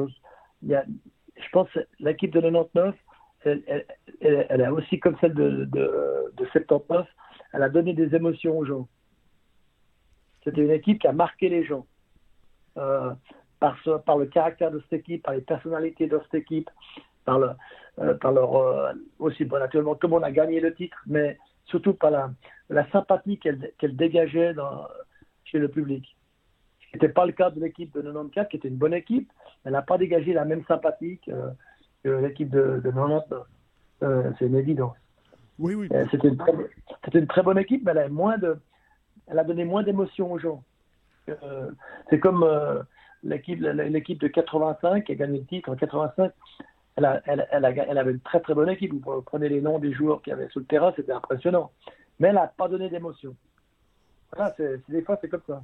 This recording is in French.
a, je pense l'équipe de 99, elle, elle, est aussi comme celle de, de, de 79, elle a donné des émotions aux gens. C'était une équipe qui a marqué les gens. Euh, par, le caractère de cette équipe, par les personnalités de cette équipe, par, euh, leur euh, aussi bon, naturellement comme on a gagné le titre, mais surtout par la, sympathie qu'elle dégageait chez le public. N'était pas le cas de l'équipe de 94, qui était une bonne équipe, elle n'a pas dégagé la même sympathie que, que l'équipe de, de 99. Euh, C'est une évidence. Oui, oui. Euh, C'était une, très- c'était une très bonne équipe, mais elle a, moins de, elle a donné moins d'émotion aux gens. Euh, C'est comme l'équipe de 85 qui a gagné le titre en 85. Elle, a, elle, elle, a, elle avait une très très bonne équipe. Vous prenez les noms des joueurs qu'il y avait sur le terrain, c'était impressionnant. Mais elle n'a pas donné d'émotion. Voilà, des fois c'est comme ça.